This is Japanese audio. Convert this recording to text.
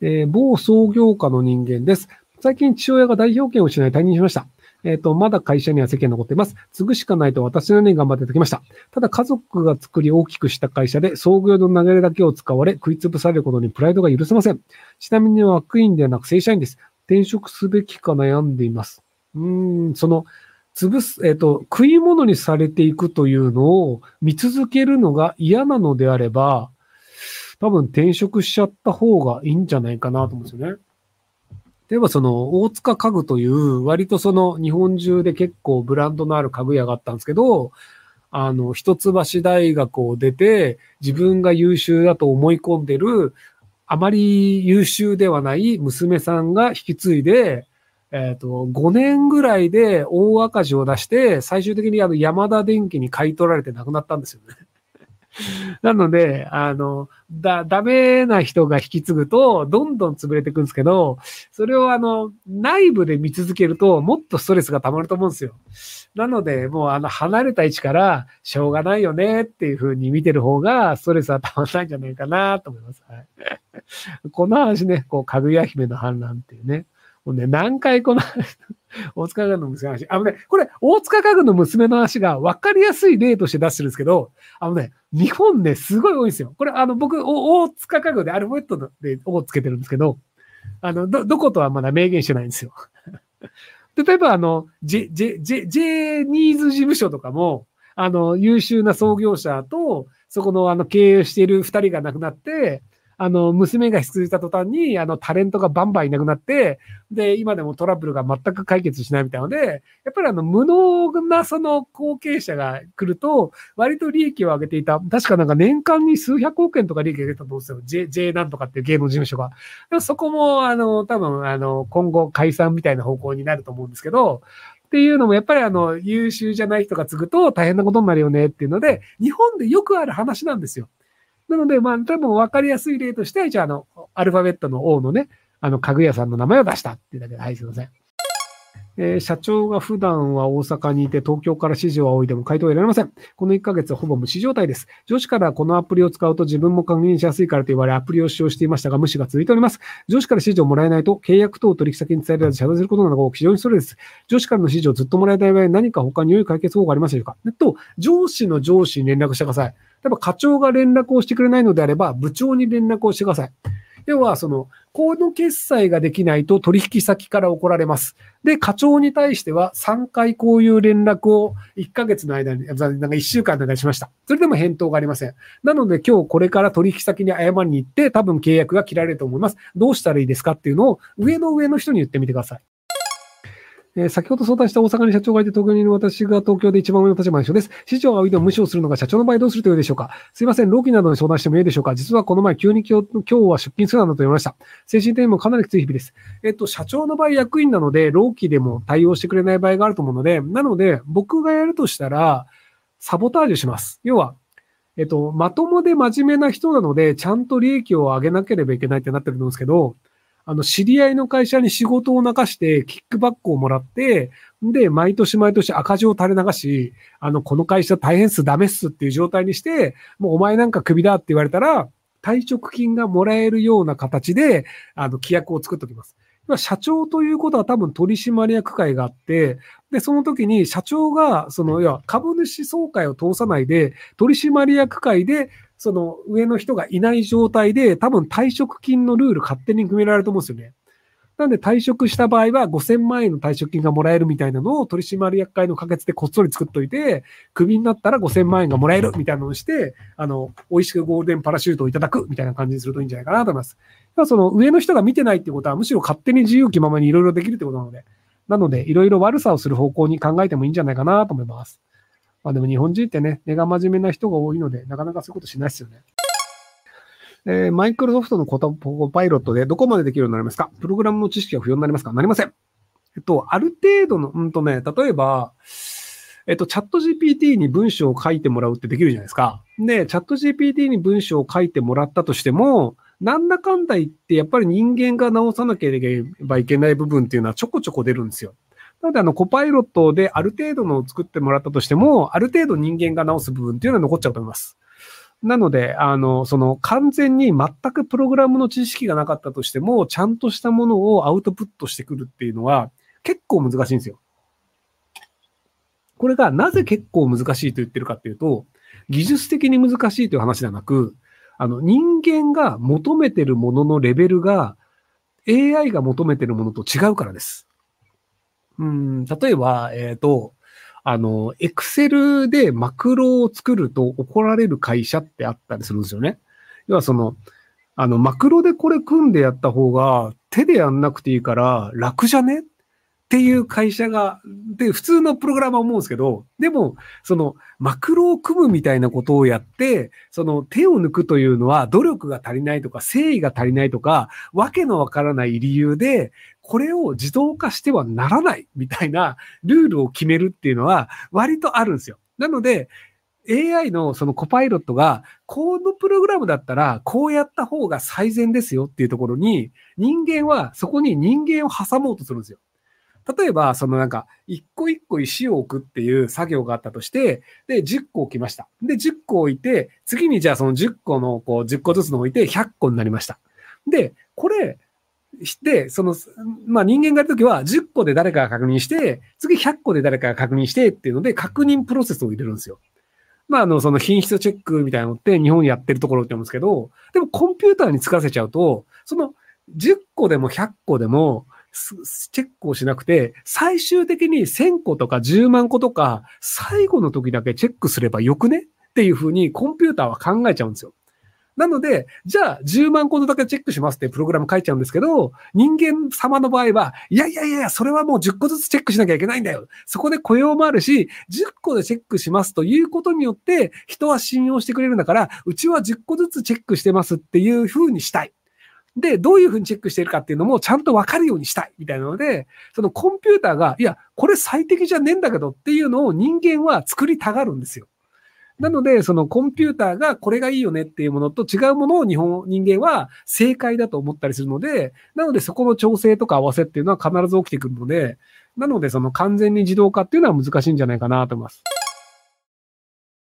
えー、某創業家の人間です。最近父親が代表権を失い退任しました。えっ、ー、と、まだ会社には世間残っています。継ぐしかないと私のように頑張っていただきました。ただ家族が作り大きくした会社で創業の流れだけを使われ食いつぶされることにプライドが許せません。ちなみに枠員ではなく正社員です。転職すべきか悩んでいます。うーん、その、潰す、えっ、ー、と、食い物にされていくというのを見続けるのが嫌なのであれば、多分転職しちゃった方がいいんじゃないかなと思うんですよね。例えばその大塚家具という割とその日本中で結構ブランドのある家具屋があったんですけど、あの、一橋大学を出て自分が優秀だと思い込んでるあまり優秀ではない娘さんが引き継いで、えっ、と、5年ぐらいで大赤字を出して、最終的にあの山田電機に買い取られて亡くなったんですよね。なので、あの、だ、ダメな人が引き継ぐと、どんどん潰れていくんですけど、それをあの、内部で見続けると、もっとストレスが溜まると思うんですよ。なので、もうあの、離れた位置から、しょうがないよねっていう風に見てる方が、ストレスは溜まらないんじゃないかなと思います。はい。この話ね、こう、かぐや姫の反乱っていうね。もうね、何回この大塚家具の娘の話。あのね、これ、大塚家具の娘の話が分かりやすい例として出してるんですけど、あのね、日本ね、すごい多いんですよ。これ、あの、僕、大塚家具でアルファベットで「」をつけてるんですけど、あの、ど、どことはまだ明言してないんですよ。例えば、あの、J、J、J、J ニーズ事務所とかも、あの、優秀な創業者と、そこの、あの、経営している二人が亡くなって、あの、娘が引き継いた途端に、あの、タレントがバンバンいなくなって、で、今でもトラブルが全く解決しないみたいなので、やっぱりあの、無能なその後継者が来ると、割と利益を上げていた。確かなんか年間に数百億円とか利益が出たと思うんですよ。J、J なんとかっていう芸能事務所が。でもそこも、あの、多分、あの、今後解散みたいな方向になると思うんですけど、っていうのもやっぱりあの、優秀じゃない人が継ぐと大変なことになるよねっていうので、日本でよくある話なんですよ。なので、まあ、多分分かりやすい例として、じゃあ、あの、アルファベットの O のね、あの、家具屋さんの名前を出したっていうだけで、はい、すいません。えー、社長が普段は大阪にいて東京から指示を仰いでも回答を得られません。この1ヶ月はほぼ無視状態です。上司からこのアプリを使うと自分も確認しやすいからと言われアプリを使用していましたが無視が続いております。上司から指示をもらえないと契約等を取引先に伝えられず謝罪することなどが非常にストレスです。上司からの指示をずっともらえない場合何か他に良い解決方法がありますでしょうか？と、上司の上司に連絡してください。例えば課長が連絡をしてくれないのであれば、部長に連絡をしてください。要は、その、この決済ができないと取引先から怒られます。で、課長に対しては3回こういう連絡を1ヶ月の間に、なんか1週間の間にしました。それでも返答がありません。なので今日これから取引先に謝りに行って多分契約が切られると思います。どうしたらいいですかっていうのを上の上の人に言ってみてください。えー、先ほど相談した大阪に社長がいて東京にいる私が東京で一番上の立場の人です。市長がおいでも無視をするのが社長の場合どうするといでしょうか？すいません、労基などに相談してもいいでしょうか実はこの前急に今日今日は出勤するなどと言いました。精神的にもかなりきつい日々です。えっと、社長の場合役員なので、労基でも対応してくれない場合があると思うので、なので、僕がやるとしたら、サボタージュします。要は、えっと、まともで真面目な人なので、ちゃんと利益を上げなければいけないってなってると思うんですけど、あの、知り合いの会社に仕事を流して、キックバックをもらって、で、毎年毎年赤字を垂れ流し、あの、この会社大変っす、ダメっすっていう状態にして、もうお前なんかクビだって言われたら、退職金がもらえるような形で、あの、規約を作っておきます。社長ということは多分取締役会があって、で、その時に社長が、その、要は株主総会を通さないで、取締役会でその上の人がいない状態で、多分退職金のルール勝手に決められると思うんですよね。なんで退職した場合は5000万円の退職金がもらえるみたいなのを取締役会の可決でこっそり作っといて、クビになったら5000万円がもらえるみたいなのをして、あの、美味しくゴールデンパラシュートをいただくみたいな感じにするといいんじゃないかなと思います。その上の人が見てないってことは、むしろ勝手に自由気ままにいろいろできるってことなので、なので、いろいろ悪さをする方向に考えてもいいんじゃないかなと思います。まあでも日本人ってね、根が真面目な人が多いので、なかなかそういうことしないですよね。えー、マイクロソフトのコトパイロットでどこまでできるようになりますか？プログラムの知識が不要になりますか？なりません。えっと、ある程度の、うんとね、例えば、えっと、チャット GPT に文章を書いてもらうってできるじゃないですか。で、チャット GPT に文章を書いてもらったとしても、なんだかんだ言って、やっぱり人間が直さなければいけない部分っていうのはちょこちょこ出るんですよ。なので、あの、コパイロットである程度のを作ってもらったとしても、ある程度人間が直す部分っていうのは残っちゃうと思います。なので、あの、その完全に全くプログラムの知識がなかったとしても、ちゃんとしたものをアウトプットしてくるっていうのは結構難しいんですよ。これがなぜ結構難しいと言ってるかっていうと、技術的に難しいという話ではなく、あの、人間が求めてるもののレベルが AI が求めてるものと違うからです。うん、例えば、えっ、ー、と、あの、エクセルでマクロを作ると怒られる会社ってあったりするんですよね。要はその、あの、マクロでこれ組んでやった方が手でやんなくていいから楽じゃねっっていう会社が、で、普通のプログラマー思うんですけど、でも、その、マクロを組むみたいなことをやって、その手を抜くというのは努力が足りないとか、誠意が足りないとか、わけのわからない理由で、これを自動化してはならないみたいなルールを決めるっていうのは割とあるんですよ。なので、AI のそのコパイロットが、このプログラムだったら、こうやった方が最善ですよっていうところに、人間はそこに人間を挟もうとするんですよ。例えば、そのなんか、一個一個石を置くっていう作業があったとして、で、10個置きました。で、10個置いて、次にじゃあその10個の、こう、10個ずつの置いて100個になりました。で、これ、して、その、まあ人間がやるときは10個で誰かが確認して、次100個で誰かが確認してっていうので、確認プロセスを入れるんですよ。まあ、あの、その品質チェックみたいなのって日本やってるところって言うんですけど、でもコンピューターに使わせちゃうと、その10個でも100個でも、チェックをしなくて、最終的に1000個とか10万個とか、最後の時だけチェックすればよくね？っていうふうにコンピューターは考えちゃうんですよ。なので、じゃあ10万個のだけチェックしますってプログラム書いちゃうんですけど、人間様の場合は、いやいやいや、それはもう10個ずつチェックしなきゃいけないんだよ。そこで雇用もあるし、10個でチェックしますということによって、人は信用してくれるんだから、うちは10個ずつチェックしてますっていうふうにしたい。で、どういうふうにチェックしてるかっていうのもちゃんとわかるようにしたいみたいなので、そのコンピューターが、いや、これ最適じゃねえんだけどっていうのを人間は作りたがるんですよ。なので、そのコンピューターがこれがいいよねっていうものと違うものを日本、人間は正解だと思ったりするので、なのでそこの調整とか合わせっていうのは必ず起きてくるので、なのでその完全に自動化っていうのは難しいんじゃないかなと思います。